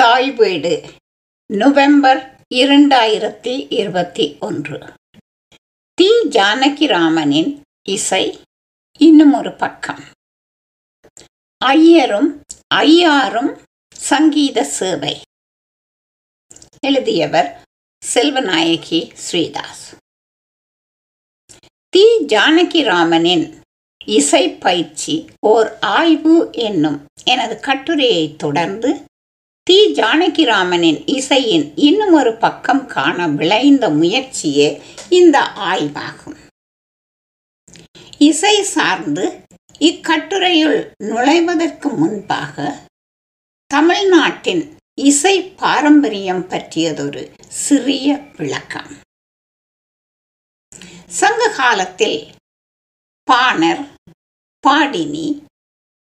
தாய் வீடு. நவம்பர் இரண்டாயிரத்தி இருபத்தி ஒன்று. தி ஜானகிராமனின் இசை இன்னும் ஒரு பக்கம். ஐயரும் ஐயாரும் சங்கீத சேவை. எழுதியவர் செல்வநாயகி ஸ்ரீதாஸ். தி ஜானகிராமனின் இசை பயிற்சி ஓர் ஆய்வு என்னும் எனது கட்டுரையை தொடர்ந்து தி ஜானகிராமனின் இசையின் இன்னும் ஒரு பக்கம் காண விளைந்த முயற்சியே இந்த ஆய்வாகும். இசை சார்ந்து இக்கட்டுரையுள் நுழைவதற்கு முன்பாக தமிழ்நாட்டின் இசை பாரம்பரியம் பற்றியதொரு சிறிய விளக்கம். சங்க காலத்தில் பாணர் பாடினி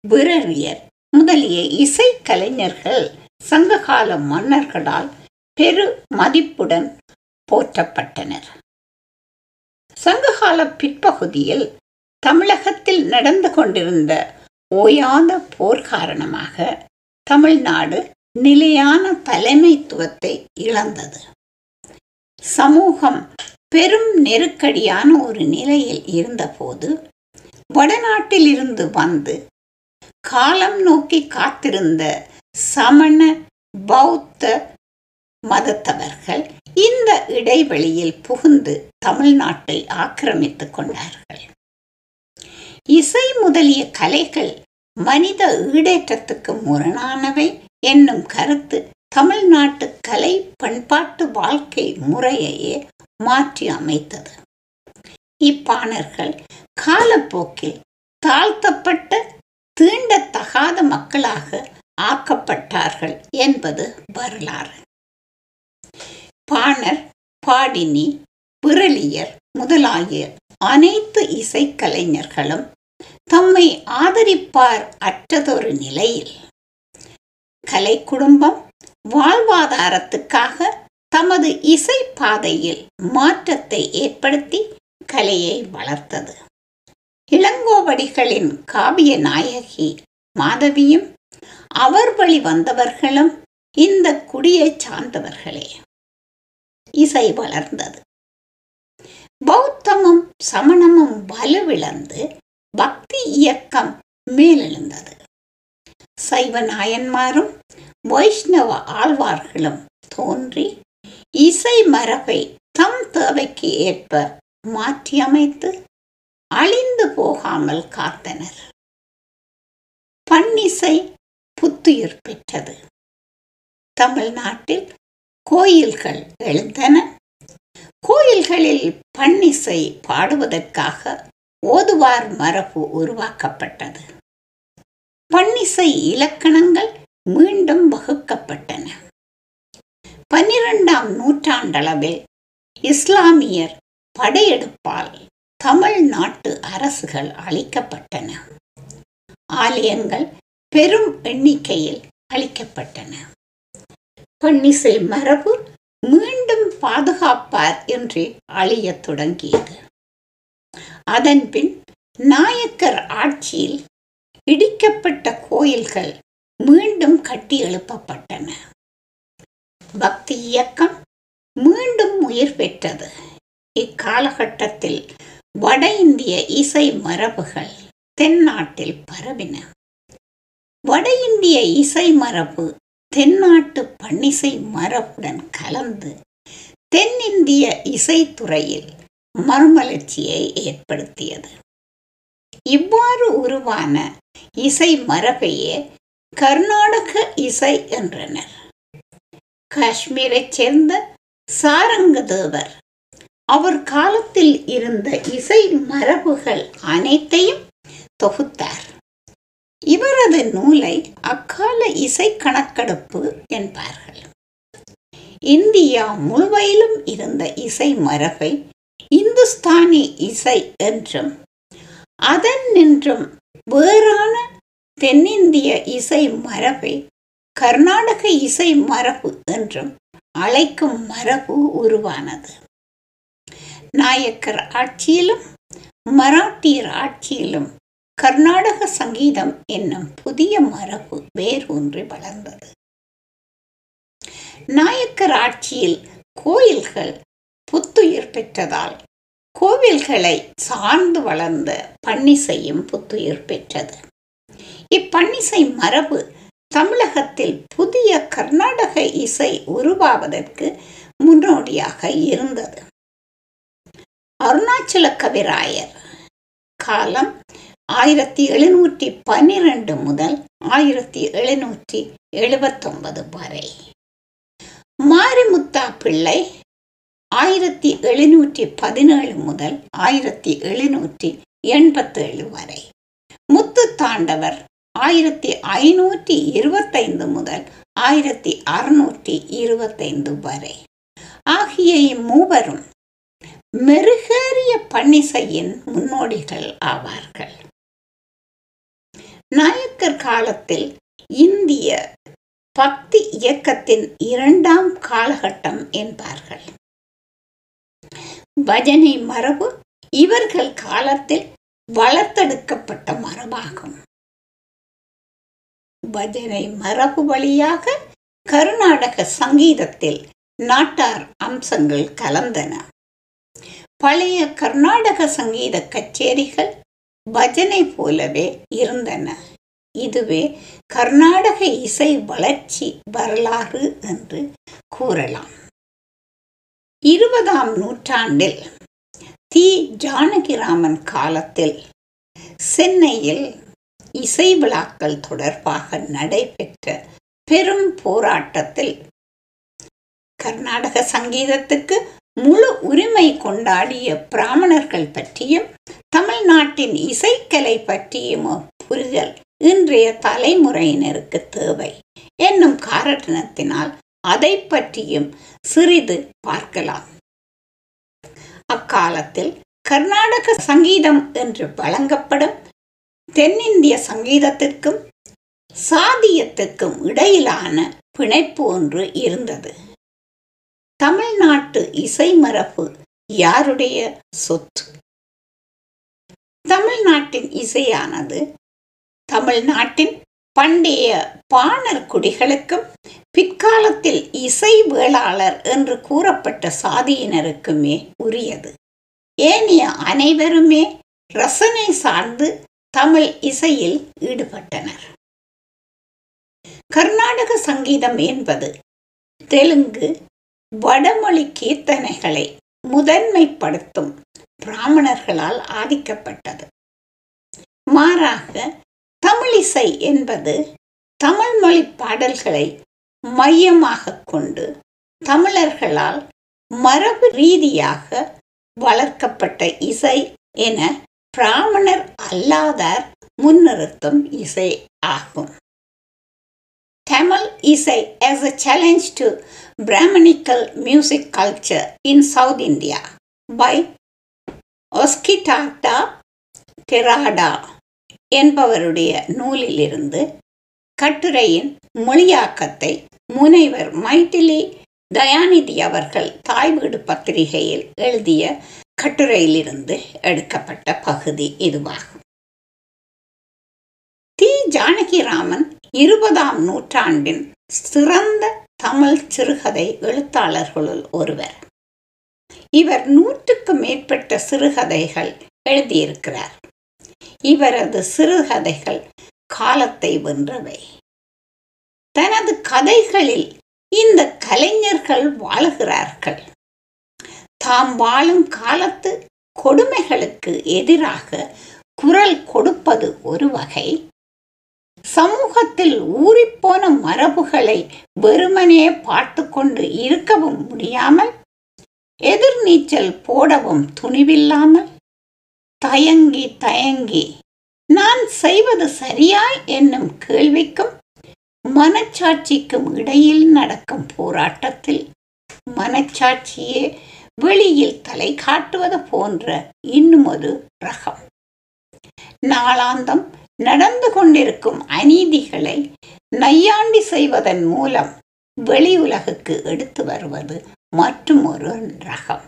விரறியர் முதலிய இசை கலைஞர்கள் சங்ககால மன்னர்களால் பெரு மதிப்புடன் போற்றப்பட்டனர். சங்ககால பிற்பகுதியில் தமிழகத்தில் நடந்து கொண்டிருந்த ஓயாத போர் காரணமாக தமிழ்நாடு நிலையான தலைமைத்துவத்தை இழந்தது. சமூகம் பெரும் நெருக்கடியான ஒரு நிலையில் இருந்தபோது வடநாட்டிலிருந்து வந்து காலம் நோக்கி காத்திருந்த சமண பௌத்த மதத்தவர்கள் இந்த இடைவெளியில் புகுந்து தமிழ்நாட்டை ஆக்கிரமித்துக் கொண்டார்கள். இசை முதலிய கலைகள் மனித ஈடேற்றத்துக்கு முரணானவை என்னும் கருத்து தமிழ்நாட்டு கலை பண்பாட்டு வாழ்க்கை முறையையே மாற்றி அமைத்தது. இப்பாணர்கள் காலப்போக்கில் தாழ்த்தப்பட்ட தீண்டத்தகாத மக்களாக ஆக்கப்பட்டார்கள் என்பது வரலாறு. பாணர் பாடினி விரலியர் முதலாகிய அனைத்து இசைக்கலைஞர்களும் தம்மை ஆதரிப்பார் அற்றதொரு நிலையில். கலை குடும்பம் வாழ்வாதாரத்துக்காக தமது இசை பாதையில் மாற்றத்தை ஏற்படுத்தி கலையை வளர்த்தது. இளங்கோவடிகளின் காவிய நாயகி மாதவியும் அவர் வழி வந்தவர்களும் இந்த குடியை சார்ந்தவர்களே. இசை வளர்ந்தது. பௌத்தமும் சமணமும் வலுவிழந்து பக்தி இயக்கம் மேலெழுந்தது. சைவ நாயன்மாரும் வைஷ்ணவ ஆழ்வார்களும் தோன்றி இசை மரபை தம் தேவைக்கு ஏற்ப மாற்றியமைத்து அழிந்து போகாமல் காத்தனர். பன்னிசை புத்துயிர் பெற்றது. தமிழ்நாட்டில் கோயில்கள் எழுந்தன. கோயில்களில் பன்னிசை பாடுவதற்காக ஓதுவார் மரபு உருவாக்கப்பட்டது. பன்னிசை இலக்கணங்கள் மீண்டும் வகுக்கப்பட்டன. பன்னிரெண்டாம் நூற்றாண்டளவில் இஸ்லாமியர் படையெடுப்பால் தமிழ்நாட்டு அரசுகள் அளிக்கப்பட்டன. ஆலயங்கள் பெரும் எண்ணிக்கையில் அளிக்கப்பட்டன. பன்னிசை மரபு மீண்டும் பாதுகாப்பார் என்று அழியத் தொடங்கியது. அதன்பின் நாயக்கர் ஆட்சியில் இடிக்கப்பட்ட கோயில்கள் மீண்டும் கட்டி எழுப்பப்பட்டன. பக்தி இயக்கம் மீண்டும் உயிர் பெற்றது. இக்காலகட்டத்தில் வட இந்திய இசை மரபுகள் தென்னாட்டில் பரவின. வட இந்திய இசை மரபு தென்னாட்டு பன்னிசை மரபுடன் கலந்து தென்னிந்திய இசைத்துறையில் மறுமலர்ச்சியை ஏற்படுத்தியது. இவ்வாறு உருவான இசை மரபையே கர்நாடக இசை என்றனர். காஷ்மீரைச் சேர்ந்த சாரங்கதேவர் அவர் காலத்தில் இருந்த இசை மரபுகள் அனைத்தையும் தொகுத்தார். இவரது நூலை அக்கால இசை கணக்கெடுப்பு என்பார்கள். இந்தியா முழுவதிலும் இருந்த இசை மரபை இந்துஸ்தானி இசை என்றும் அதன் நின்றும் வேறான தென்னிந்திய இசை மரபை கர்நாடக இசை மரபு என்றும் அழைக்கும் மரபு உருவானது. நாயக்கர் ஆட்சியிலும் மராட்டியர் ஆட்சியிலும் கர்நாடக சங்கீதம் என்னும் புதிய மரபு வேரூன்றி வளர்ந்தது. நாயக்கர் ஆட்சியில் கோயில்கள் புத்துயிர் பெற்றதால் கோவில்களை சார்ந்து வளர்ந்த பன்னிசையும் புத்துயிர் பெற்றது. இப்பன்னிசை மரபு தமிழகத்தில் புதிய கர்நாடக இசை உருவாவதற்கு முன்னோடியாக இருந்தது. அருணாச்சல கவிராயர் காலம் ஆயிரத்தி எழுநூற்றி பன்னிரண்டு முதல் ஆயிரத்தி எழுநூற்றி எழுபத்தொன்பது வரை. மாரிமுத்தா பிள்ளை ஆயிரத்தி எழுநூற்றி பதினேழு முதல் ஆயிரத்தி எழுநூற்றி எண்பத்தேழு வரை. முத்து தாண்டவர் ஆயிரத்தி ஐநூற்றி இருபத்தைந்து முதல் ஆயிரத்தி அறுநூற்றி இருபத்தைந்து வரை. ஆகிய இம்மூவரும் மெருகேறிய பன்னிசையின் முன்னோடிகள் ஆவார்கள். நாயக்கர் காலத்தில் இந்திய பக்தி இயக்கத்தின் இரண்டாம் காலகட்டம் என்பார்கள். பஜனை மரபு இவர்கள் காலத்தில் வளர்த்தெடுக்கப்பட்ட மரபாகும் பஜனை மரபு வழியாக கர்நாடக சங்கீதத்தில் நாட்டார் அம்சங்கள் கலந்தன. பழைய கர்நாடக சங்கீத கச்சேரிகள் பஜனை போலவே இருந்தன. இதுவே கர்நாடக இசை வளர்ச்சி வரலாறு என்று கூறலாம். இருபதாம் நூற்றாண்டில் தி. ஜானகிராமன் காலத்தில் சென்னையில் இசை விழாக்கள் தொடர்பாக நடைபெற்ற பெரும் போராட்டத்தில் கர்நாடக சங்கீதத்துக்கு முழு உரிமை கொண்டாடிய பிராமணர்கள் பற்றியும் தமிழ்நாட்டின் இசைக்கலை பற்றியும் புரிதல் இன்றைய தலைமுறையினருக்கு தேவை. என்னும் காரணத்தினால் அதை பற்றியும் சிறிது பார்க்கலாம். அக்காலத்தில் கர்நாடக சங்கீதம் என்று வழங்கப்படும் தென்னிந்திய சங்கீதத்திற்கும் சாதியத்திற்கும் இடையிலான பிணைப்பு ஒன்று இருந்தது. தமிழ்நாட்டு இசை மரபு யாருடைய சொத்து? தமிழ்நாட்டின் இசையானது தமிழ்நாட்டின் பண்டைய பாணர் குடிகளுக்கும் பிற்காலத்தில் இசை வேளாளர் என்று கூறப்பட்ட சாதியினருக்குமே உரியது. ஏனைய அனைவருமே ரசனை சார்ந்து தமிழ் இசையில் ஈடுபட்டனர். கர்நாடக சங்கீதம் என்பது தெலுங்கு வடமொழி கீர்த்தனைகளை முதன்மைப்படுத்தும் பிராமணர்களால் ஆதிக்கப்பட்டது. மாறாக தமிழிசை என்பது தமிழ் மொழி பாடல்களை மையமாக கொண்டு தமிழர்களால் மரபு ரீதியாக வளர்க்கப்பட்ட இசை என பிராமணர் அல்லாதார் முன்னிறுத்தும் இசை ஆகும். Tamil இசை as a challenge to Brahminical music culture in South India by ஒஸ்கிடாட்டா டெராடா என்பவருடைய நூலிலிருந்து கட்டுரையின் மொழியாக்கத்தை முனைவர் மைத்திலி தயாநிதி அவர்கள் தாய் வீடு பத்திரிகையில் எழுதிய கட்டுரையிலிருந்து எடுக்கப்பட்ட பகுதி இதுவாகும். தி ஜானகிராமன் இருபதாம் நூற்றாண்டின் சிறந்த தமிழ் சிறுகதை எழுத்தாளர்களுள் ஒருவர். இவர் நூற்றுக்கு மேற்பட்ட சிறுகதைகள் எழுதியிருக்கிறார். இவரது சிறுகதைகள் காலத்தை வென்றவை. தனது கதைகளில் இந்த கலைஞர்கள் வாழுகிறார்கள். தாம் வாழும் காலத்து கொடுமைகளுக்கு எதிராக குரல் கொடுப்பது ஒரு வகை சமூகத்தில் ஊறிப்போன மரபுகளை வெறுமனே பார்த்து கொண்டு இருக்கவும் முடியாமல் எதிர்நீச்சல் போடவும் துணிவில்லாமல் தயங்கி தயங்கி நான் செய்வது சரியா என்னும் கேள்விக்கும் மனச்சாட்சிக்கும் இடையில் நடக்கும் போராட்டத்தில் மனச்சாட்சியே வெளியில் தலை காட்டுவது போன்ற இன்னுமொரு ரகம். நாளாந்தம் நடந்து கொண்டிருக்கும் அநீதிகளை நையாண்டி செய்வதன் மூலம் வெளி உலகுக்கு எடுத்து வருவது மற்றும் ஒரு ரகம்.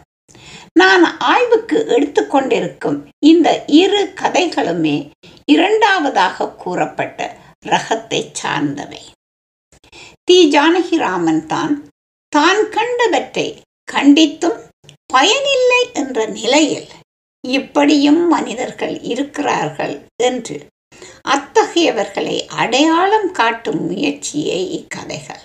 நான் ஆய்வுக்கு எடுத்துக்கொண்டிருக்கும் இந்த இரு கதைகளுமே இரண்டாவதாக கூறப்பட்ட ரகத்தை சார்ந்தவை. தி ஜானகிராமன் தான் தான் கண்டவற்றை கண்டித்தும் பயனில்லை என்ற நிலையில் இப்படியும் மனிதர்கள் இருக்கிறார்கள் என்று அத்தகையவர்களை அடையாளம் காட்டும் முயற்சியே இக்கதைகள்.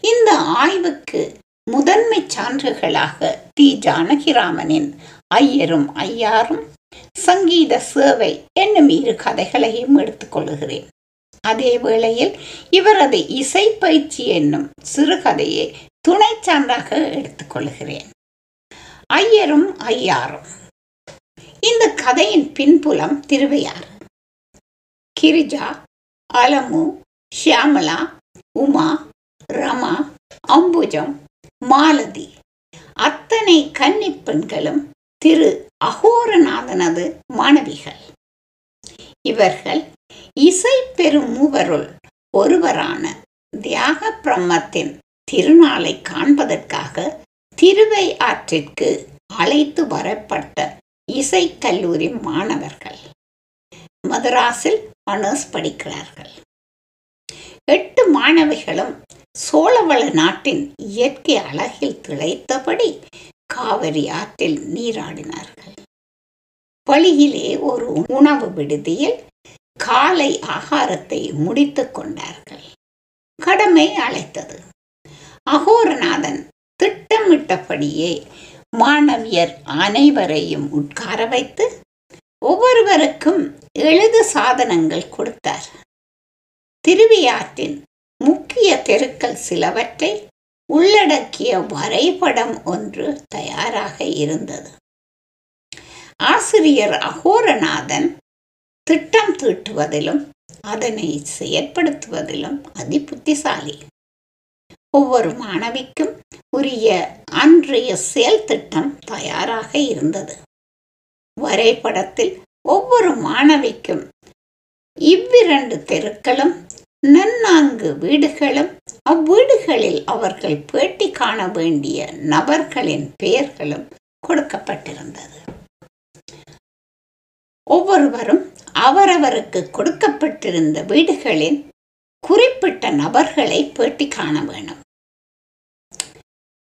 இந்த ஆய்வுக்கு முதன்மை சான்றுகளாக டி. ஜானகிராமனின் ஐயரும் ஐயாரும் சங்கீத சேவை என்னும் இரு கதைகளையும் எடுத்துக்கொள்கிறேன் அதே வேளையில் இவரது இசை பயிற்சி என்னும் சிறுகதையை துணை சான்றாக எடுத்துக்கொள்கிறேன் ஐயரும் ஐயாரும். இந்த கதையின் பின்புலம் திருவையாறு. கிரிஜா அலமு ஷியாமலா உமா ரமா அம்புஜம் மாலதி. அத்தனை கன்னிப் பெண்களும் திரு அகோரநாதனது மாணவிகள். இவர்கள் இசை பெறும் மூவருள் ஒருவரான தியாக பிரம்மத்தின் திருநாளை காண்பதற்காக திருவை ஆற்றிற்கு அழைத்து வரப்பட்ட இசை கல்லூரி மாணவர்கள். மதராஸில் ஆனர்ஸ் படிக்கிறார்கள். எட்டு மாணவிகளும் சோழவள நாட்டின் இயற்கை அழகில் திளைத்தபடி காவிரி ஆற்றில் நீராடினார்கள். வழியிலே ஒரு உணவு விடுதியில் காலை ஆகாரத்தை முடித்துக் கொண்டார்கள். கடமை அழைத்தது. அகோரநாதன் திட்டமிட்டபடியே மாணவியர் அனைவரையும் உட்கார வைத்து ஒவ்வொருவருக்கும் எழுது சாதனங்கள் கொடுத்தார். திருவியாற்றின் முக்கிய தெருக்கள் சிலவற்றை உள்ளடக்கிய வரைபடம் ஒன்று தயாராக இருந்தது. ஆசிரியர் அகோரநாதன் திட்டம் தீட்டுவதிலும் அதனை செயற்படுத்துவதிலும் அதிபுத்திசாலி. ஒவ்வொரு மாணவிக்கும் உரிய அன்றைய செயல் திட்டம் தயாராக இருந்தது. வரைபடத்தில் ஒவ்வொரு மாணவிக்கும் இவ்விரண்டு தெருக்களும் நன்னான்கு வீடுகளும் அவ்வீடுகளில் அவர்கள் பேட்டி காண வேண்டிய நபர்களின் பெயர்களும் கொடுக்கப்பட்டிருந்தது. ஒவ்வொருவரும் அவரவருக்கு கொடுக்கப்பட்டிருந்த வீடுகளின் குறிப்பிட்ட நபர்களை பேட்டி காண வேணும்.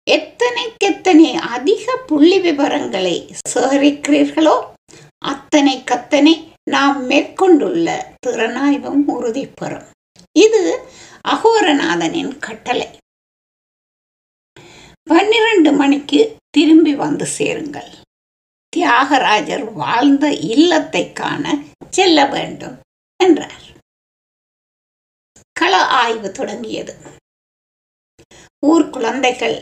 எத்தனைக்கெத்தனை அதிக புள்ளி விவரங்களை சேகரிக்கிறீர்களோ அத்தனைக்கத்தனை நாம் மேற்கொண்டுள்ள திறனாய்வும் உறுதி பெறும் இது அகோரநாதனின் கட்டளை. பன்னிரண்டு மணிக்கு திரும்பி வந்து சேருங்கள். தியாகராஜர் வாழ்ந்த இல்லத்தை காண செல்ல வேண்டும் என்றார். கள ஆய்வு தொடங்கியது. ஊர் குழந்தைகள்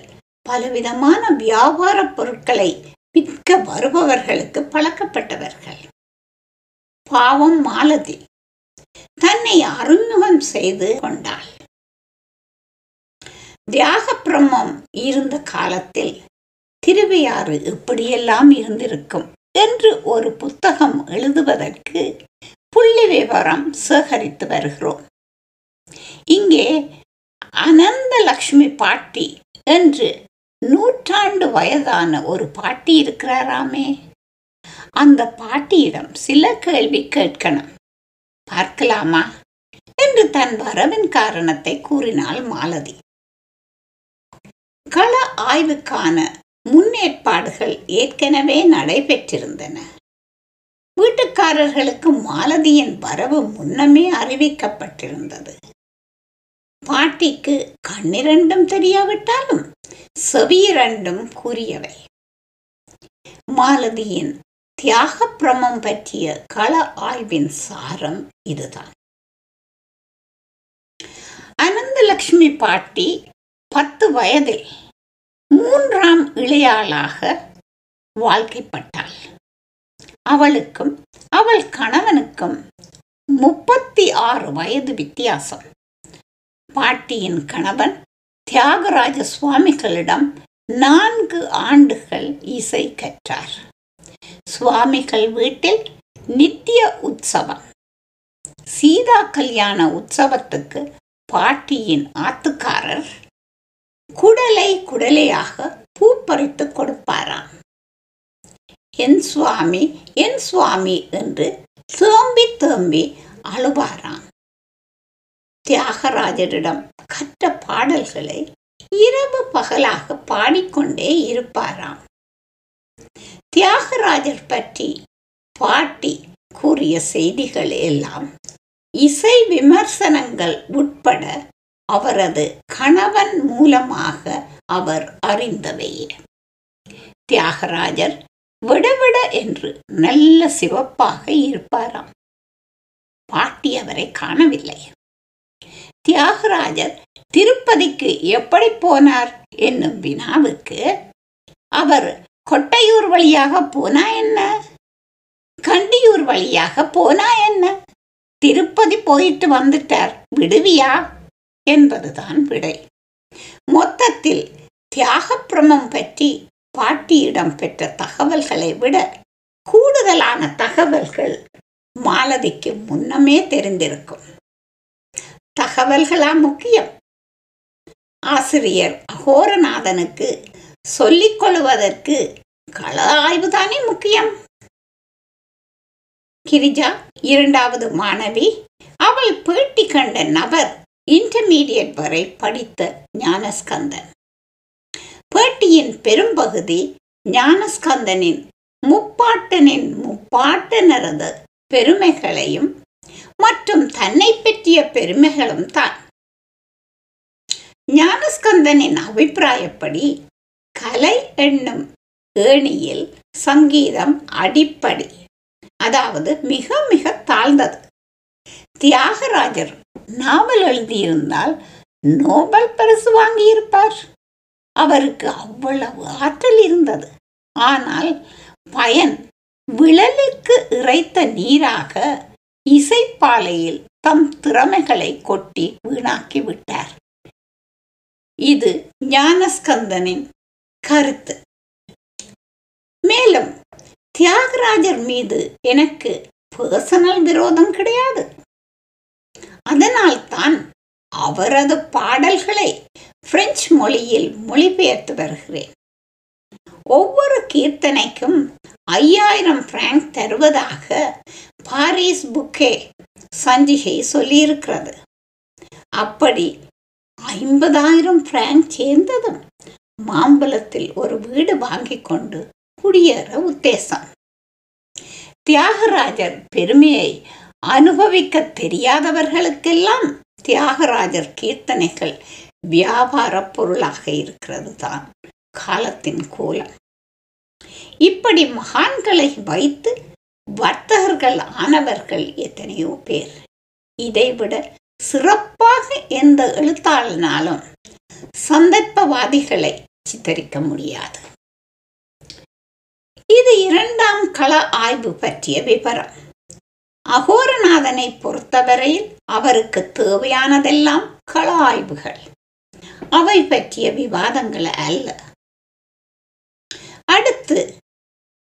பலவிதமான வியாபார பொருட்களை விற்க வருபவர்களுக்கு பழக்கப்பட்டவர்கள். பாவம் மாலதி தன்னை அறிமுகம் செய்து கொண்டாள். தியாக பிரம்மம் இருந்த காலத்தில் திருவையாறு எப்படியெல்லாம் இருந்திருக்கும் என்று ஒரு புத்தகம் எழுதுவதற்கு புள்ளி விவரம் சேகரித்து வருகிறோம். இங்கே அனந்த லக்ஷ்மி பாட்டி என்று நூற்றாண்டு வயதான ஒரு பாட்டி இருக்கிறாராமே? அந்த பாட்டியிடம் சில கேள்வி கேட்கணும். பார்க்கலாமா? என்று தன் வரவின் காரணத்தை கூறினாள் மாலதி. கள ஆய்வுக்கான முன்னேற்பாடுகள் ஏற்கனவே நடைபெற்றிருந்தன. வீட்டுக்காரர்களுக்கு மாலதியின் வரவு முன்னமே அறிவிக்கப்பட்டிருந்தது. பாட்டிக்கு கண்ணிரண்டும் தெரியாவிட்டாலும் செவியிரண்டும் கூறியவை. மாலதியின் தியாக பிரமம் பற்றிய கள ஆய்வின் சாரம் இதுதான். அனந்தலக்ஷ்மி பாட்டி பத்து வயதில் மூன்றாம் இளையாளாக வாழ்க்கைப்பட்டாள். அவளுக்கும் அவள் கணவனுக்கும் முப்பத்தி ஆறு வயது வித்தியாசம். பாட்டியின் கணவன் தியாகராஜ சுவாமிகளிடம் நான்கு ஆண்டுகள் இசை கற்றார். சுவாமிகள் வீட்டில் நித்திய உற்சவம். சீதா கல்யாண உற்சவத்துக்கு பாட்டியின் ஆத்துக்காரர் குடலை குடலையாக பூ பறித்து கொடுப்பாராம். என் சுவாமி என் சுவாமி என்று தேம்பி தேம்பி அழுவாராம். தியாகராஜரிடம் கற்ற பாடல்களை இரவு பகலாக பாடிக்கொண்டே இருப்பாராம். தியாகராஜர் பற்றி பாட்டி கூறிய செய்திகள் எல்லாம் இசை விமர்சனங்கள் உட்பட அவரது கணவன் மூலமாக அவர் அறிந்தவையே தியாகராஜர் விடவிட என்று நல்ல சிவப்பாக இருப்பாராம். பாட்டி அவரை காணவில்லை. தியாகராஜர் திருப்பதிக்கு எப்படி போனார் என்னும் வினாவுக்கு அவர் கொட்டையூர் வழியாக போனா என்ன? கண்டியூர் வழியாக போனா என்ன? திருப்பதி போயிட்டு வந்துட்டார் விடுவியா? என்பதுதான் விடை. மொத்தத்தில் தியாகப்பிரமம் பற்றி பாட்டியிடம் பெற்ற தகவல்களை விட கூடுதலான தகவல்கள் மாலதிக்கு முன்னமே தெரிந்திருக்கும். தகவல்களா முக்கியம். ஆசிரியர் அகோரநாதனுக்கு சொல்லிக் கொள்வதற்கு கள ஆய்வுதானே முக்கியம். கிரிஜா இரண்டாவது மாணவி அவள் பேட்டி கண்ட நபர் இன்டர்மீடியட் வரை படித்த ஞானஸ்கந்தன். பேட்டியின் பெரும்பகுதி ஞானஸ்கந்தனின் முப்பாட்டனின் முப்பாட்டனரது பெருமைகளையும் மற்றும் தன்னை பற்றிய பெருமைகளும் தான். ஞானஸ்கந்தனின் அபிப்பிராயப்படி கலை என்னும் ஏணியில் சங்கீதம் அடிப்படை அதாவது மிக மிக தாழ்ந்தது. தியாகராஜர் நாவல் எழுதியிருந்தால் நோபல் பரிசு வாங்கியிருப்பார். அவருக்கு அவ்வளவு ஆற்றல் இருந்தது. ஆனால் பயன் விழலுக்கு இறைத்த நீராக இசைப்பாலையில் தம் திறமைகளை கொட்டி வீணாக்கி விட்டார். இது ஞானஸ்கந்தனின் கருத்து. மேலும் தியாகராஜர் மீது எனக்கு பர்சனல் விரோதம் கிடையாது. அதனால்தான் அவரது பாடல்களை பிரெஞ்சு மொழியில் மொழிபெயர்த்து வருகிறேன். ஒவ்வொரு கீர்த்தனைக்கும் ஐயாயிரம் பிராங்க் தருவதாக பாரிஸ் புக்கே சஞ்சிகை சொல்லியிருக்கிறது. அப்படி ஐம்பதாயிரம் பிராங்க் சேர்ந்ததும் மாம்பலத்தில் ஒரு வீடு வாங்கிக் கொண்டு குடியேற உத்தேசம். தியாகராஜர் பெருமையை அனுபவிக்க தெரியாதவர்களுக்கெல்லாம் தியாகராஜர் கீர்த்தனைகள் வியாபார பொருளாக இருக்கிறது தான் காலத்தின் கோலம். இப்படி மகான்களை வைத்து வர்த்தகர்கள் ஆனவர்கள் எத்தனையோ பேர். இதைவிட சிறப்பாக எந்த எழுத்தாளனாலும் சந்தர்ப்பவாதிகளை சித்தரிக்க முடியாது. இது இரண்டாம் கள ஆய்வு பற்றிய விவரம் அகோரநாதனை பொறுத்தவரையில் அவருக்கு தேவையானதெல்லாம் கள ஆய்வுகள். அவை பற்றிய விவாதங்கள் அல்ல அடுத்து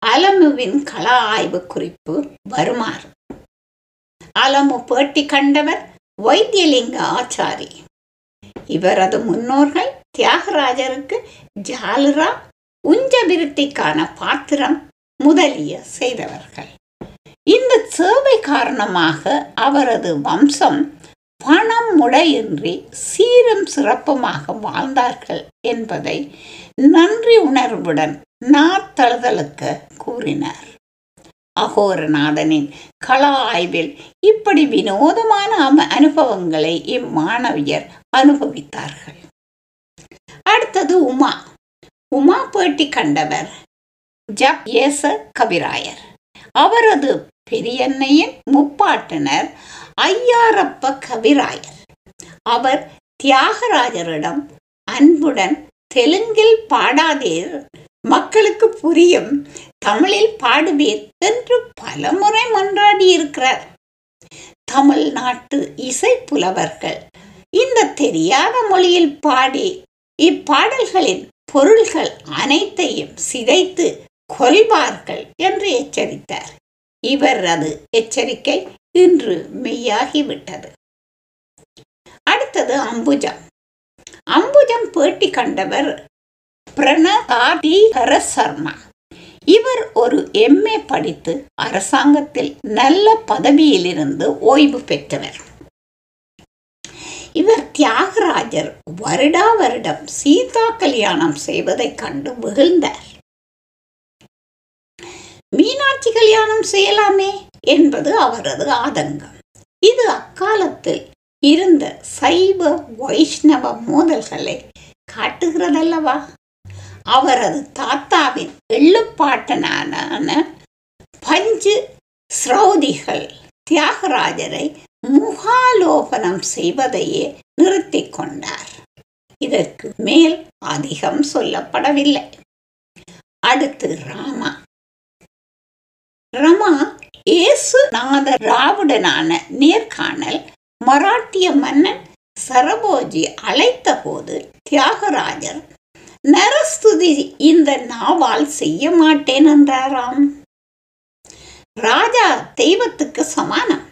அலமுவின் கள ஆய்வு குறிப்பு வருமாறு. அலமு பேட்டி கண்டவர் வைத்தியலிங்க ஆச்சாரி. இவரது முன்னோர்கள் தியாகராஜருக்கு ஜாலுரா உஞ்சபிருத்திக்கான பாத்திரம் முதலிய செய்தவர்கள். இந்த சேவை காரணமாக அவரது வம்சம் பணம் முடையின்றி சீரும் சிறப்புமாக வாழ்ந்தார்கள் என்பதை நன்றி உணர்வுடன் நாத்தழுதலுக்கு கூறினார். அகோரநாதனின் கள ஆய்வில் இப்படி வினோதமான அம அனுபவங்களை இம்மாணவியர் அனுபவித்தார்கள். அடுத்தது உமா. உமா பேட்டி கண்டவர் ஜப் ஏச கவிராயர். அவரது பெரியன்னையின் முப்பாட்டினர் ஐயாரப்ப கவிராயர். அவர் தியாகராஜரிடம் அன்புடன் தெலுங்கில் பாடாதீர் மக்களுக்கு புரியும் தமிழில் பாடுவீர் என்று பலமுறை மன்றாடி இருக்கிறார் தமிழ்நாட்டு இசை புலவர்கள் இந்த தெரியாத மொழியில் பாடி இப்பாடல்களின் பொருள்கள் அனைத்தையும் சிதைத்து கொல்வார்கள் என்று எச்சரித்தார். இவரது எச்சரிக்கை இன்று மெய்யாகிவிட்டது. அடுத்தது அம்புஜம். அம்புஜம் பேட்டி கண்டவர் பிரணதாதிஹர சர்மா இவர் ஒரு எம்ஏ படித்து அரசாங்கத்தில் நல்ல பதவியிலிருந்து ஓய்வு பெற்றவர். இவர் தியாகராஜர் வருடா வருடம் சீதா கல்யாணம் செய்வதைக் கண்டு வெகுழ்ந்தார் மீனாட்சி கல்யாணம் செய்யலாமே? என்பது அவரது ஆதங்கம். இது அக்காலத்தில் இருந்த சைவ வைஷ்ணவ மோதல்களை காட்டுகிறதல்லவா? அவரது தாத்தாவின் எள்ளுப்பாட்டனான பஞ்சு ஸ்ரௌதிகள் தியாகராஜரை முகாலோபனம் செய்வதையே நிறுத்தி கொண்டார். இதற்கு மேல் அதிகம் சொல்லப்படவில்லை. அடுத்து ராமா. ரமா இயேசுநாத ராவுடனான நேர்காணல் மராட்டிய மன்னன் சரபோஜி அழைத்த போது தியாகராஜர் நரஸ்துதி இந்த நாவால் செய்ய மாட்டேன் என்றாராம். ராஜா தெய்வத்துக்கு சமானம்.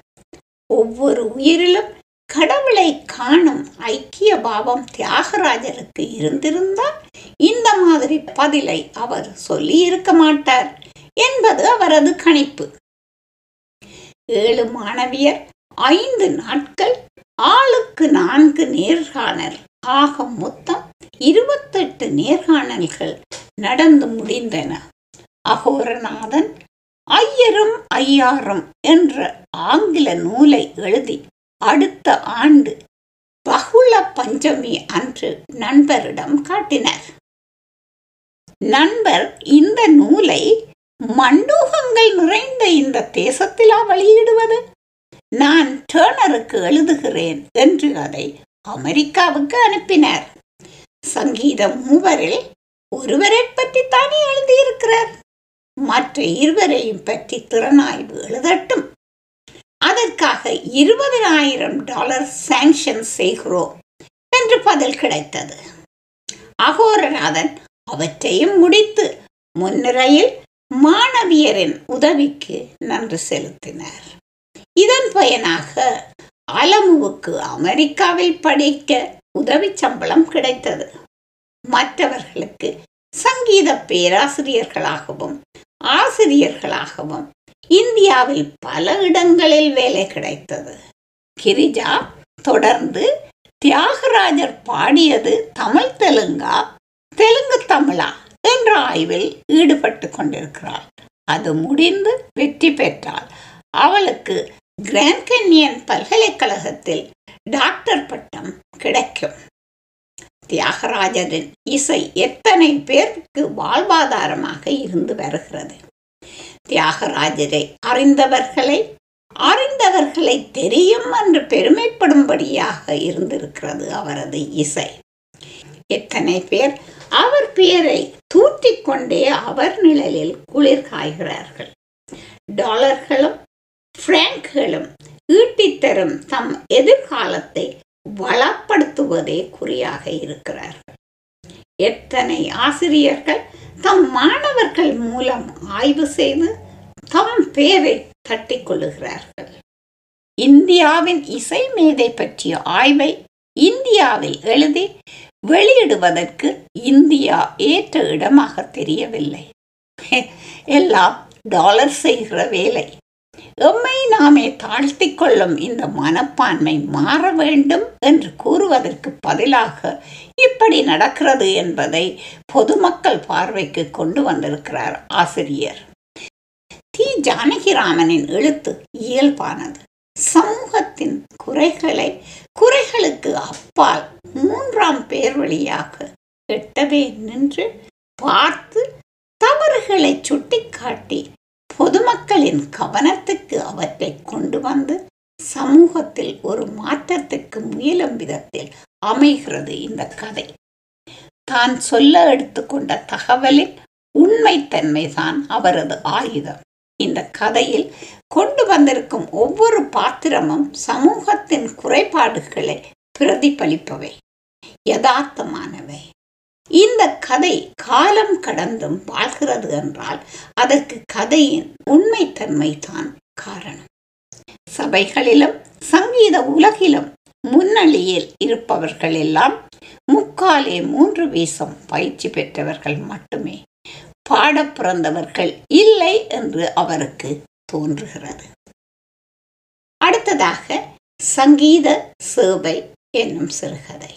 ஒவ்வொரு உயிரிலும் கடவுளை காணும் ஐக்கிய பாவம் தியாகராஜருக்கு இருந்திருந்தால் இந்த மாதிரி பதிலை அவர் சொல்லி இருக்க மாட்டார் என்பது அவரது கணிப்பு. ஏழு மாணவியர் ஐந்து நாட்கள் ஆளுக்கு நான்கு நேர்காணல். ஆக மொத்தம் இருபத்தெட்டு நேர்காணல்கள் நடந்து முடிந்தன. அகோரநாதன் ஐயரும் ஐயாரும் என்ற ஆங்கில நூலை எழுதி அடுத்த ஆண்டு பகுள பஞ்சமி அன்று நண்பரிடம் காட்டினார். நண்பர் இந்த நூலை மண்டூகங்கள் நிறைந்த இந்த தேசத்திலா வெளியிடுவது? நான் டேர்னருக்கு எழுதுகிறேன் என்று அதை அமெரிக்காவுக்கு அனுப்பினார். சங்கீத மூவரில் ஒருவரை பற்றி தானே எழுதியிருக்கிறார்? மற்ற இருவரையும் பற்றி திறனாய்வு எழுதட்டும். அதற்காக இருபதனாயிரம் டாலர் சாங்ஷன் செய்கிறோம் என்று பதில் கிடைத்தது. அகோரநாதன் அவற்றையும் முடித்து முன்னிரையில் மாணவியரின் உதவிக்கு நன்றி செலுத்தினார். இதன் பயனாக அலமுவுக்கு அமெரிக்காவில் படிக்க உதவி சம்பளம் கிடைத்தது. மற்றவர்களுக்கு சங்கீத பேராசிரியர்களாகவும் ஆசிரியர்களாகவும் இந்தியாவில் பல இடங்களில் வேலை கிடைத்தது. கிரிஜா தொடர்ந்து தியாகராஜர் பாடியது தமிழ் தெலுங்கா தெலுங்கு தமிழா. என்ற ஆய்வில் ஈடுபட்டு கொண்டிருக்கிறாள். அது முடிந்து வெற்றி பெற்றால் அவளுக்கு கிராண்ட் கன்யன் பல்கலைக்கழகத்தில் டாக்டர் பட்டம் கிடைக்கும். தியாகராஜரின் இசை எத்தனை பேருக்கு வாழ்வாதாரமாக இருந்து வருகிறது? தியாகராஜரை அறிந்தவர்களை அறிந்தவர்களை தெரியும் என்று பெருமைப்படும்படியாக இருந்திருக்கிறது அவரது இசை. எத்தனை பேர் அவர் பெயரை தூற்றிக் கொண்டே அவர் நிழலில் குளிர் காய்கிறார்கள். டாலர்களும் பிராங்க்களும் ஈட்டித்தரும் தம் எதிர்காலத்தை வளப்படுத்துவதே குறியாக இருக்கிறார்கள். எத்தனை ஆசிரியர்கள் தம் மாணவர்கள் மூலம் ஆய்வு செய்து தம் பேரை தட்டிக் கொள்ளுகிறார்கள். இந்தியாவின் இசை மேதை பற்றிய ஆய்வை இந்தியாவில் எழுதி வெளியிடுவதற்கு இந்தியா ஏற்ற இடமாக தெரியவில்லை. எல்லாம் டாலர் செய்கிற வேலை. எம்மை நாமே தாழ்த்திக் கொள்ளும் இந்த மனப்பான்மை மாற வேண்டும் என்று கூறுவதற்கு பதிலாக இப்படி நடக்கிறது என்பதை பொதுமக்கள் பார்வைக்கு கொண்டு வந்திருக்கிறார் ஆசிரியர். தி ஜானகிராமனின் எழுத்து இயல்பானது. சமூகத்தின் குறைகளை குறைகளுக்கு அப்பால் மூன்றாம் பேர் வழியாக எட்டவே நின்று பார்த்து தவறுகளை சுட்டிக்காட்டி பொதுமக்களின் கவனத்துக்கு அவற்றை கொண்டு வந்து சமூகத்தில் ஒரு மாற்றத்துக்கு முயலும் விதத்தில் அமைகிறது இந்த கதை. தான் சொல்ல எடுத்துக்கொண்ட தகவலின் உண்மைத்தன்மைதான் அவரது ஆயுதம். இந்த கதையில் கொண்டு வந்திருக்கும் ஒவ்வொரு பாத்திரமும் சமூகத்தின் குறைபாடுகளை பிரதிபலிப்பவை யதார்த்தமானவை. இந்த கதை காலம் கடந்தும் வாழ்கிறது என்றால் அதற்கு கதையின் உண்மைத்தன்மை தான் காரணம். சபைகளிலும் சங்கீத உலகிலும் முன்னணியில் இருப்பவர்கள் எல்லாம் முக்காலே மூன்று வீசம் பயிற்சி பெற்றவர்கள் மட்டுமே. பாட பிறந்தவர்கள் இல்லை என்று அவருக்கு தோன்றுகிறது. அடுத்ததாக சங்கீத சேவை என்னும் சிறுகதை.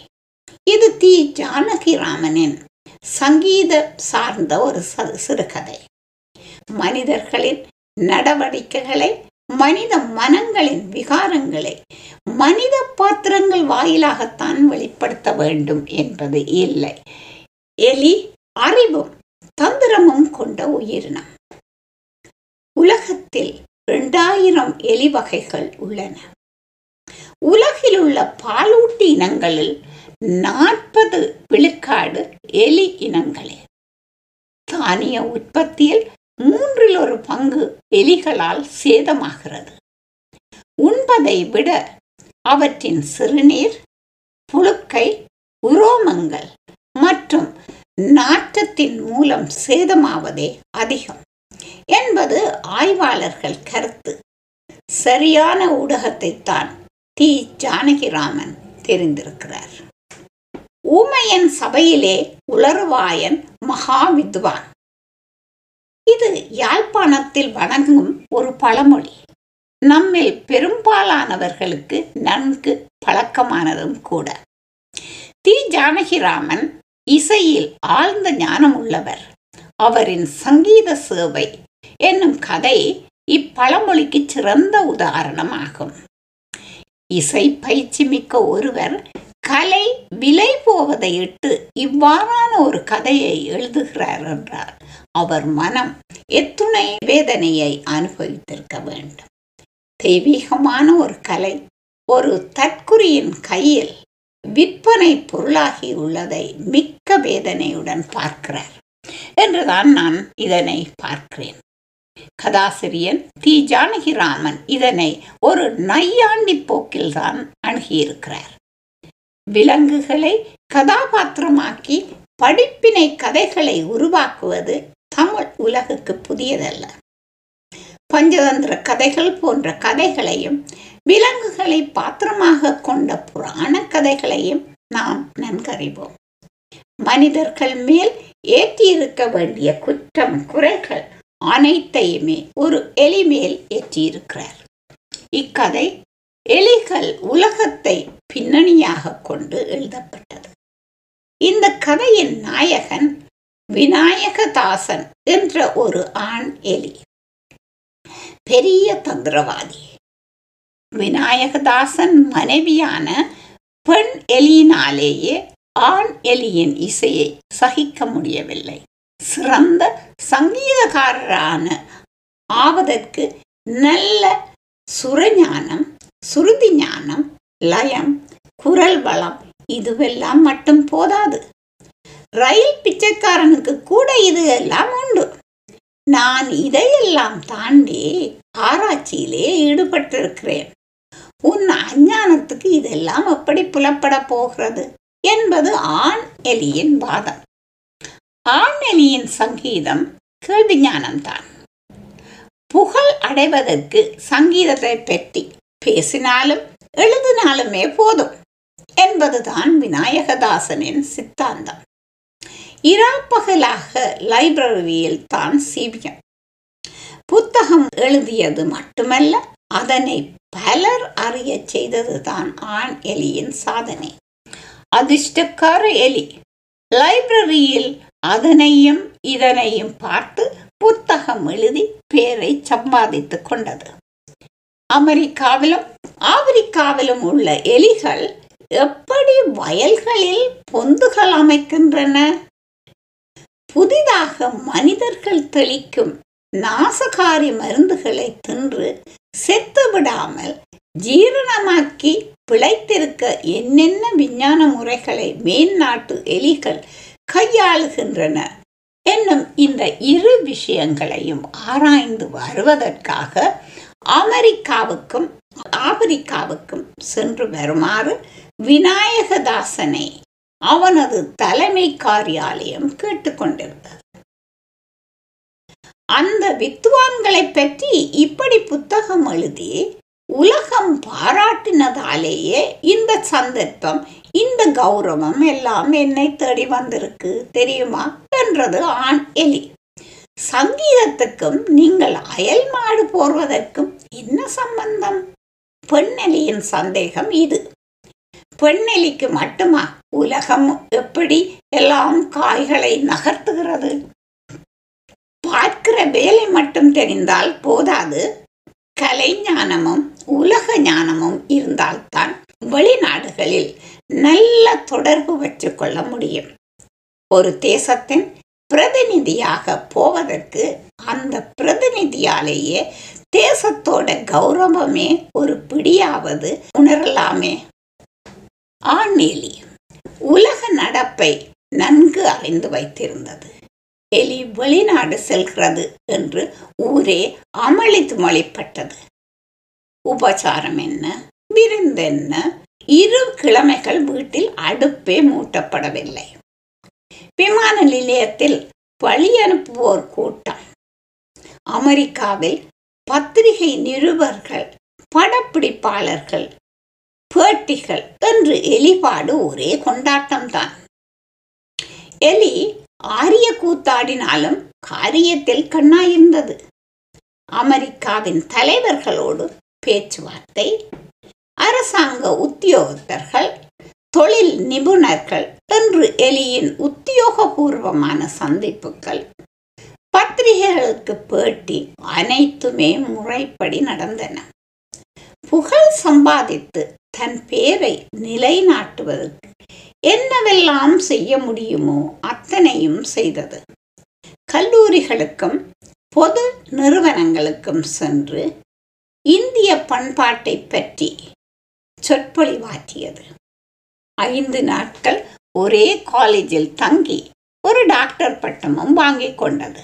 இது தி. ஜானகிராமனின் சங்கீத சார்ந்த ஒரு சிறுகதை. மனிதர்களின் நடவடிக்கைகளை மனித மனங்களின் விகாரங்களை மனித பாத்திரங்கள் வாயிலாகத்தான் வெளிப்படுத்த வேண்டும் என்பது இல்லை. எலி அறிவும் தந்திரமும் கொண்ட உயிரினம். உலகத்தில் இரண்டாயிரம் எலி வகைகள் உள்ளன. உலகில் உள்ள பாலூட்டி இனங்களில் நாற்பது விழுக்காடு எலி இனங்களே. தானிய உற்பத்தியில் மூன்றில் ஒரு பங்கு எலிகளால் சேதமாகிறது. உண்பதை விட அவற்றின் சிறுநீர் புழுக்கை உரோமங்கள் மற்றும் நாற்றத்தின் மூலம் சேதமாவதே அதிகம் என்பது ஆய்வாளர்கள் கருத்து. சரியான ஊடகத்தைத்தான் தி ஜானகிராமன் தெரிந்திருக்கிறார். ஊமையன் சபையிலே உலருவாயன் மகா வித்வான் இது யாழ்ப்பாணத்தில் வணங்கும் ஒரு பழமொழி. நம்மில் பெரும்பாலானவர்களுக்கு நன்கு பழக்கமானதும் கூட. தி ஜானகிராமன் இசையில் ஆழ்ந்த ஞானம் உள்ளவர் அவரின் சங்கீத சேவை என்னும் கதை இப்பழமொழிக்கு சிறந்த உதாரணமாகும். இசை பயிற்சி மிக்க ஒருவர் கலை விலை போவதை இட்டு இவ்வாறான ஒரு கதையை எழுதுகிறார் என்றால் அவர் மனம் எத்துணை வேதனையை அனுபவித்திருக்க வேண்டும். தெய்வீகமான ஒரு கலை ஒரு தற்குறியின் கையில் விற்பனை பொருளாகி உள்ளதை மிக்க வேதனையுடன் பார்க்கிறார். என்றுதான் நான் இதனை பார்க்கிறேன். கதாசிரியன் தி. ஜானகிராமன் இதனை ஒரு நையாண்டி போக்கில்தான் அணுகியிருக்கிறார். விலங்குகளை கதாபாத்திரமாக்கி படிப்பினை கதைகளை உருவாக்குவது தமிழ் உலகுக்கு புதியதல்ல. பஞ்சதந்திர கதைகள் போன்ற கதைகளையும் விலங்குகளை பாத்திரமாக கொண்ட புராண கதைகளையும் நாம் நன்கறிவோம். மனிதர்கள் மேல் ஏற்றியிருக்க வேண்டிய குற்றம் குறைகள் அனைத்தையுமே ஒரு எலி மேல் ஏற்றியிருக்கிறார். இக்கதை எலிகள் உலகத்தை பின்னணியாக கொண்டு எழுதப்பட்டது. இந்த கதையின் நாயகன் விநாயகதாசன் என்ற ஒரு ஆண் எலி. பெரிய தந்திரவாதி. விநாயகதாசன் மனைவியான பெண் எலியினாலேயே ஆண் எலியின் இசையை சகிக்க முடியவில்லை. சிறந்த சங்கீதக்காரரான ஆவதற்கு நல்ல சுரஞானம் சுருதி ஞானம் லயம் குரல் வளம் இதுவெல்லாம் மட்டும் போதாது. ரயில் பிச்சைக்காரனுக்கு கூட இது எல்லாம் உண்டு. நான் இதையெல்லாம் தாண்டி ஆராய்ச்சியிலே ஈடுபட்டிருக்கிறேன். உன் அஞ்ஞானத்துக்கு இதெல்லாம் எப்படி புலப்பட போகிறது என்பது ஆண் எலியின் வாதம். ஆண் எலியின் சங்கீதம் கேள்வி ஞானம்தான் புகழ் அடைவதற்கு சங்கீதத்தை பற்றி பேசினாலும் எழுதினாலுமே போதும் என்பதுதான் விநாயகதாசனின் சித்தாந்தம். இராப்பகலாக லைப்ரரியில் தான் சீவியம். புத்தகம் எழுதியது மட்டுமல்ல அதனை பலர் அறிய செய்ததுதான் ஆண் எலியின் சாதனை. அதிர்ஷ்டக்கார எலி. லைப்ரரியில் அதனையும் இதனையும் பார்த்து புத்தகம் எழுதி பேரை சம்பாதித்துக் கொண்டது. அமெரிக்காவிலும் ஆப்பிரிக்காவிலும் உள்ள எலிகள் எப்படி வயல்களில் பொந்துகள் அமைக்கின்றன? புதிதாக மனிதர்கள் தெளிக்கும் நாசகாரி மருந்துகளை தின்று செத்து விடாமல் ஜீரணமாக்கி பிழைத்திருக்க என்னென்ன விஞ்ஞான முறைகளை மேல்நாட்டு எலிகள் கையாளுகின்றன என்னும் இந்த இரு விஷயங்களையும் ஆராய்ந்து வருவதற்காக அமெரிக்காவுக்கும் ஆப்பிரிக்காவுக்கும் சென்று வருமாறு விநாயகதாசனை அவனது தலைமை காரியாலயம் கேட்டுக்கொண்டிருந்தது. அந்த வித்வான்களை பற்றி இப்படி புத்தகம் எழுதி உலகம் பாராட்டினதாலேயே இந்த சந்தர்ப்பம் இந்த கௌரவம் எல்லாம் என்னை தேடி வந்திருக்கு தெரியுமா? என்றது ஆண் எலி. சங்கீதத்துக்கும் நீங்கள் அயல் மாடு போர்வதற்கும் என்ன சம்பந்தம்? பெண்ணெலியின் சந்தேகம் இது. பெண்ணெலிக்கு மட்டுமா? உலகம் எப்படி எல்லாம் காய்களை நகர்த்துகிறது? பார்க்கிற வேலை மட்டும் தெரிந்தால் போதாது. கலை ஞானமும் உலக ஞானமும் இருந்தால்தான் வெளிநாடுகளில் நல்ல தொடர்பு வச்சுக்கொள்ள முடியும். ஒரு தேசத்தின் பிரதிநிதியாக போவதற்கு அந்த பிரதிநிதியாலேயே தேசத்தோட கௌரவமே ஒரு பிடியாவது உணரலாமே. ஆநேலி உலக நடப்பை நன்கு அறிந்து வைத்திருந்தது. எலி வெளிநாடு செல்கிறது என்று ஊரே அமளித்து மொழிப்பட்டது. உபசாரம் என்ன? விருந்தென்ன இரு கிழமைகள் வீட்டில் அடுப்பே மூட்டப்படவில்லை. விமான நிலையத்தில் வழி அனுப்புவோர் கூட்டம். அமெரிக்காவில் பத்திரிகை நிருபர்கள் படப்பிடிப்பாளர்கள் பேட்டிகள் என்று எலிபாடு ஒரே கொண்டாட்டம்தான். எலி ஆரிய கூத்தாடினாலும் காரியத்தில் கண்ணாயிருந்தது அமெரிக்காவின் தலைவர்களோடு பேச்சுவார்த்தை அரசாங்க உத்தியோகத்தர்கள் தொழில் நிபுணர்கள் என்று எலியின் உத்தியோகபூர்வமான சந்திப்புகள் பத்திரிகைகளுக்கு பேட்டி அனைத்துமே முறைப்படி நடந்தன. புகழ் சம்பாதித்து தன் பேரை நிலைநாட்டுவதற்கு என்னவெல்லாம் செய்ய முடியுமோ அத்தனையும் செய்தது. கல்லூரிகளுக்கும் பொது நிறுவனங்களுக்கும் சென்று இந்திய பண்பாட்டை பற்றி சொற்பொழிவாற்றியது. ஐந்து நாட்கள் ஒரே காலேஜில் தங்கி ஒரு டாக்டர் பட்டமும் வாங்கிக் கொண்டது.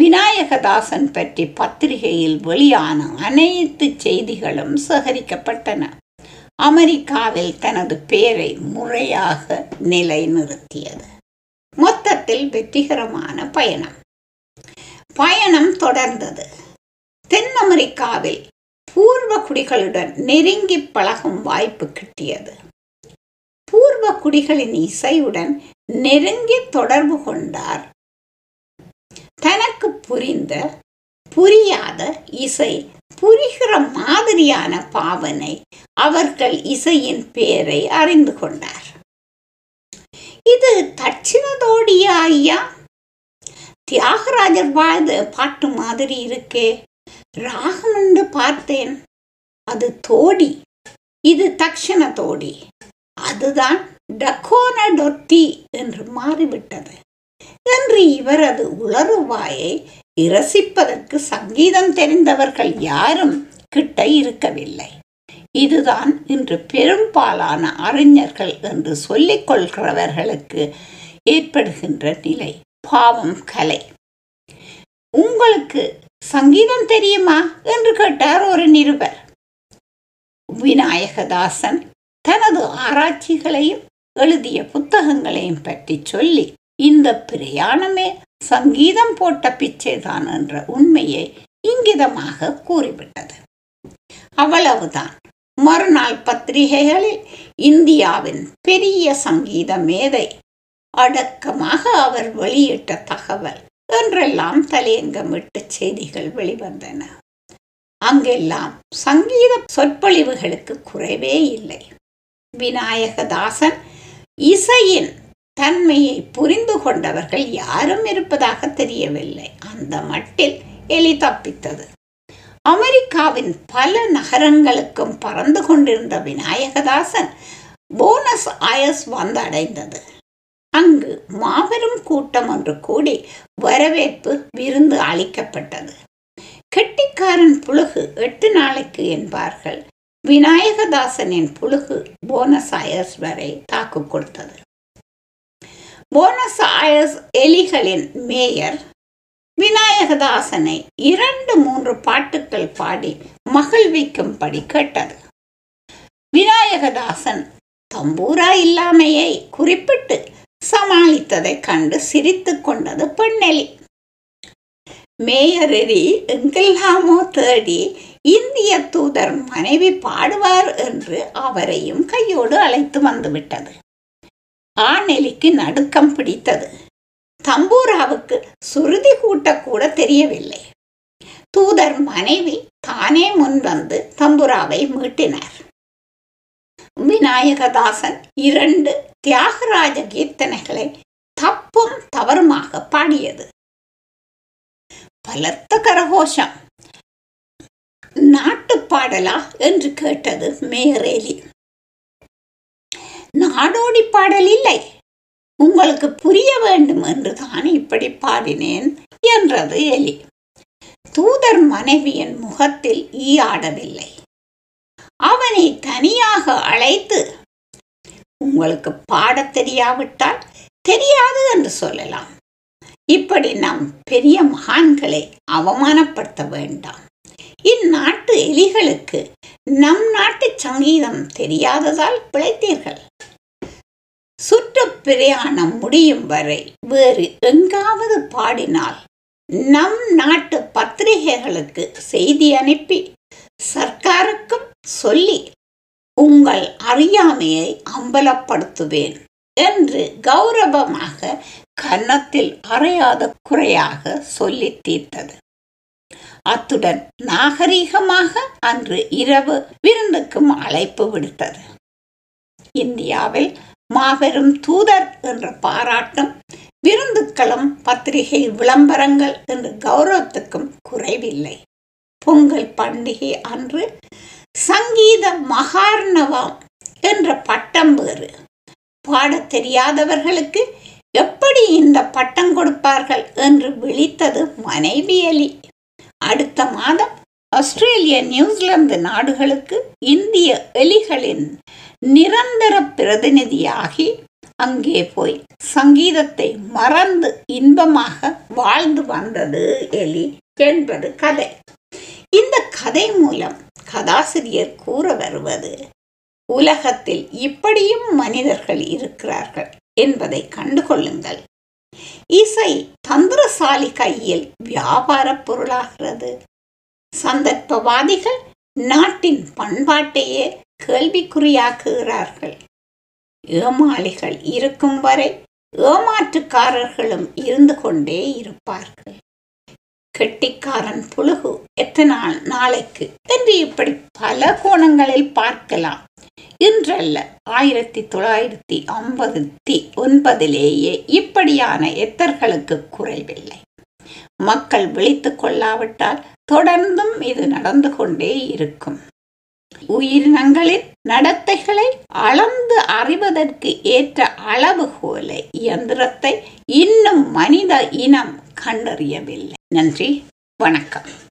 விநாயகதாசன் பற்றி பத்திரிகையில் வெளியான அனைத்து செய்திகளும் சேகரிக்கப்பட்டன. அமெரிக்காவில் தனது பெயரை முறையாக நிலைநிறுத்தியது. மொத்தத்தில் வெற்றிகரமான பயணம். பயணம் தொடர்ந்தது. தென் அமெரிக்காவில் பூர்வ குடிகளுடன் நெருங்கி பழகும் வாய்ப்பு கிட்டியது. பூர்வ குடிகளின் இசையுடன் நெருங்கி தொடர்பு கொண்டார். தனக்கு புரிந்த புரியாத இசை புரிகிற மாதிரியான பாவனை அவர்கள் இசையின் பேரை அறிந்து கொண்டார். இது தட்சிணதோடியா ஐயா? தியாகராஜர் வாழ்ந்த பாட்டு மாதிரி இருக்கே. ராகம் என்று பார்த்தேன். அது தோடி. இது தக்ஷண தோடி அதுதான் டக்கோன டொட்டி என்று மாறிவிட்டது. என்று இவரது உளறுவாயை இரசிப்பதற்கு சங்கீதம் தெரிந்தவர்கள் யாரும் கிட்ட இருக்கவில்லை. இதுதான் இன்று பெரும்பாலான அறிஞர்கள் என்று சொல்லிக் கொள்கிறவர்களுக்கு ஏற்படுகின்ற நிலை. பாவம் கலை. உங்களுக்கு சங்கீதம் தெரியுமா? என்று கேட்டார் ஒரு நிருபர். விநாயகதாசன் தனது ஆராய்ச்சிகளையும் எழுதிய புத்தகங்களையும் பற்றி சொல்லி இந்த பிரயாணமே சங்கீதம் போட்ட பிச்சைதான் என்ற உண்மையை இங்கிதமாக கூறிவிட்டது. அவ்வளவுதான். மறுநாள் பத்திரிகைகளில் இந்தியாவின் பெரிய சங்கீத மேதை அடக்கமாக அவர் வெளியிட்ட தகவல் என்றெல்லாம் தலையங்கமிட்டு செய்திகள் வெளிவந்தன. அங்கெல்லாம் சங்கீத சொற்பொழிவுகளுக்கு குறைவே இல்லை. விநாயகதாசன் இசையின் தன்மையை புரிந்து கொண்டவர்கள் யாரும் இருப்பதாக தெரியவில்லை. அந்த மட்டில் எலி தப்பித்தது. அமெரிக்காவின் பல நகரங்களுக்கும் பறந்து கொண்டிருந்த விநாயகதாசன் போனஸ் ஆயஸ் வந்தடைந்தது. அங்கு மாபெரும் கூட்டம் ஒன்று கூடி வரவேற்பு விருந்து அளிக்கப்பட்டது. கெட்டிக்காரன் புழுகு எட்டு நாளைக்கு என்பார்கள். விநாயகதாசனின் புழுகு போனஸ் ஆயர்ஸ் வரை தாக்கு கொடுத்தது. போனஸ் ஆயர்ஸ் எலிகளின் மேயர் விநாயகதாசனை இரண்டு மூன்று பாட்டுக்கள் பாடி மகிழ்விக்கும்படி கேட்டது. விநாயகதாசன் தம்பூரா இல்லாமையை குறிப்பிட்டு சமாளித்ததை கண்டு சிரித்து கொண்டது பெண்ணெலி. மேயர் எரி எங்கெல்லாமோ தேடி இந்திய தூதர் மனைவி பாடுவார் என்று அவரையும் கையோடு அழைத்து வந்துவிட்டது. ஆணெலிக்கு நடுக்கம் பிடித்தது. தம்பூராவுக்கு சுருதி கூட்டக்கூட தெரியவில்லை. தூதர் மனைவி தானே முன்வந்து தம்புராவை மீட்டினார். விநாயகதாசன் இரண்டு தியாகராஜ கீர்த்தனைகளை தப்பும் தவறுமாக பாடியது. பலத்த கரகோஷம். நாட்டு பாடலா? என்று கேட்டது மேரேலி நாடோடி பாடல் இல்லை. உங்களுக்கு புரிய வேண்டும் என்று தான் இப்படி பாடினேன் என்றது எலி. தூதர் மனைவியின் முகத்தில் ஈயாடவில்லை அவனை தனியாக அழைத்து உங்களுக்கு பாடத் தெரியாவிட்டால் தெரியாது என்று சொல்லலாம். இப்படி நம் பெரிய மகான்களை அவமானப்படுத்த வேண்டாம். இந்நாட்டு எலிகளுக்கு நம் நாட்டு சங்கீதம் தெரியாததால் பிழைத்தீர்கள். சுற்றுப்பிரயாணம் முடியும் வரை வேறு எங்காவது பாடினால் நம் நாட்டு பத்திரிகைகளுக்கு செய்தி அனுப்பி சர்க்காருக்கும் சொல்லி உங்கள் அறியாமையை அம்பலப்படுத்துவேன் என்று கௌரவமாக கன்னத்தில் அறையாத குறையாக சொல்லி தீர்த்தது. அத்துடன் நாகரீகமாக அன்று இரவு விருந்துக்கும் அழைப்பு விடுத்தது. இந்தியாவில் மாபெரும் தூதர் என்ற பாராட்டும் விருந்துக்களும் பத்திரிகை விளம்பரங்கள் என்ற கௌரவத்துக்கும் குறைவில்லை. பொங்கல் பண்டிகை அன்று சங்கீத மகார்ணவம் என்ற பட்டம் வேறு. பாடத் தெரியாதவர்களுக்கு எப்படி இந்த பட்டம் கொடுப்பார்கள் என்று விழித்தது மனைவியலி அடுத்த மாதம் ஆஸ்திரேலிய நியூசிலாந்து நாடுகளுக்கு இந்திய எலிகளின் நிரந்தர பிரதிநிதியாகி அங்கே போய் சங்கீதத்தை மறந்து இன்பமாக வாழ்ந்து வந்தது எலி என்பது கதை. இந்த கதை மூலம் கதாசிரியர் கூற வருவது உலகத்தில் இப்படியும் மனிதர்கள் இருக்கிறார்கள் என்பதை கண்டுகொள்ளுங்கள். இசை தந்திரசாலி கையில் வியாபார பொருளாகிறது. சந்தர்ப்பவாதிகள் நாட்டின் பண்பாட்டையே கேள்விக்குறியாக்குகிறார்கள். ஏமாளிகள் இருக்கும் வரை ஏமாற்றுக்காரர்களும் இருந்து கொண்டே இருப்பார்கள். கெட்டிக்காரன் புழுகு எத்தனை நாளைக்கு? என்று இப்படி பல கோணங்களில் பார்க்கலாம். இன்றல்ல. ஆயிரத்தி தொள்ளாயிரத்தி ஐம்பத்தி ஒன்பதிலேயே இப்படியான எத்தர்களுக்கு குறைவில்லை. மக்கள் விழித்துக் கொள்ளாவிட்டால் தொடர்ந்தும் இது நடந்து கொண்டே இருக்கும். உயிரினங்களின் நடத்தைகளை அளந்து அறிவதற்கு ஏற்ற அளவுகோலை இயந்திரத்தை இன்னும் மனித இனம் கண்டறியவில்லை. நன்றி. வணக்கம்.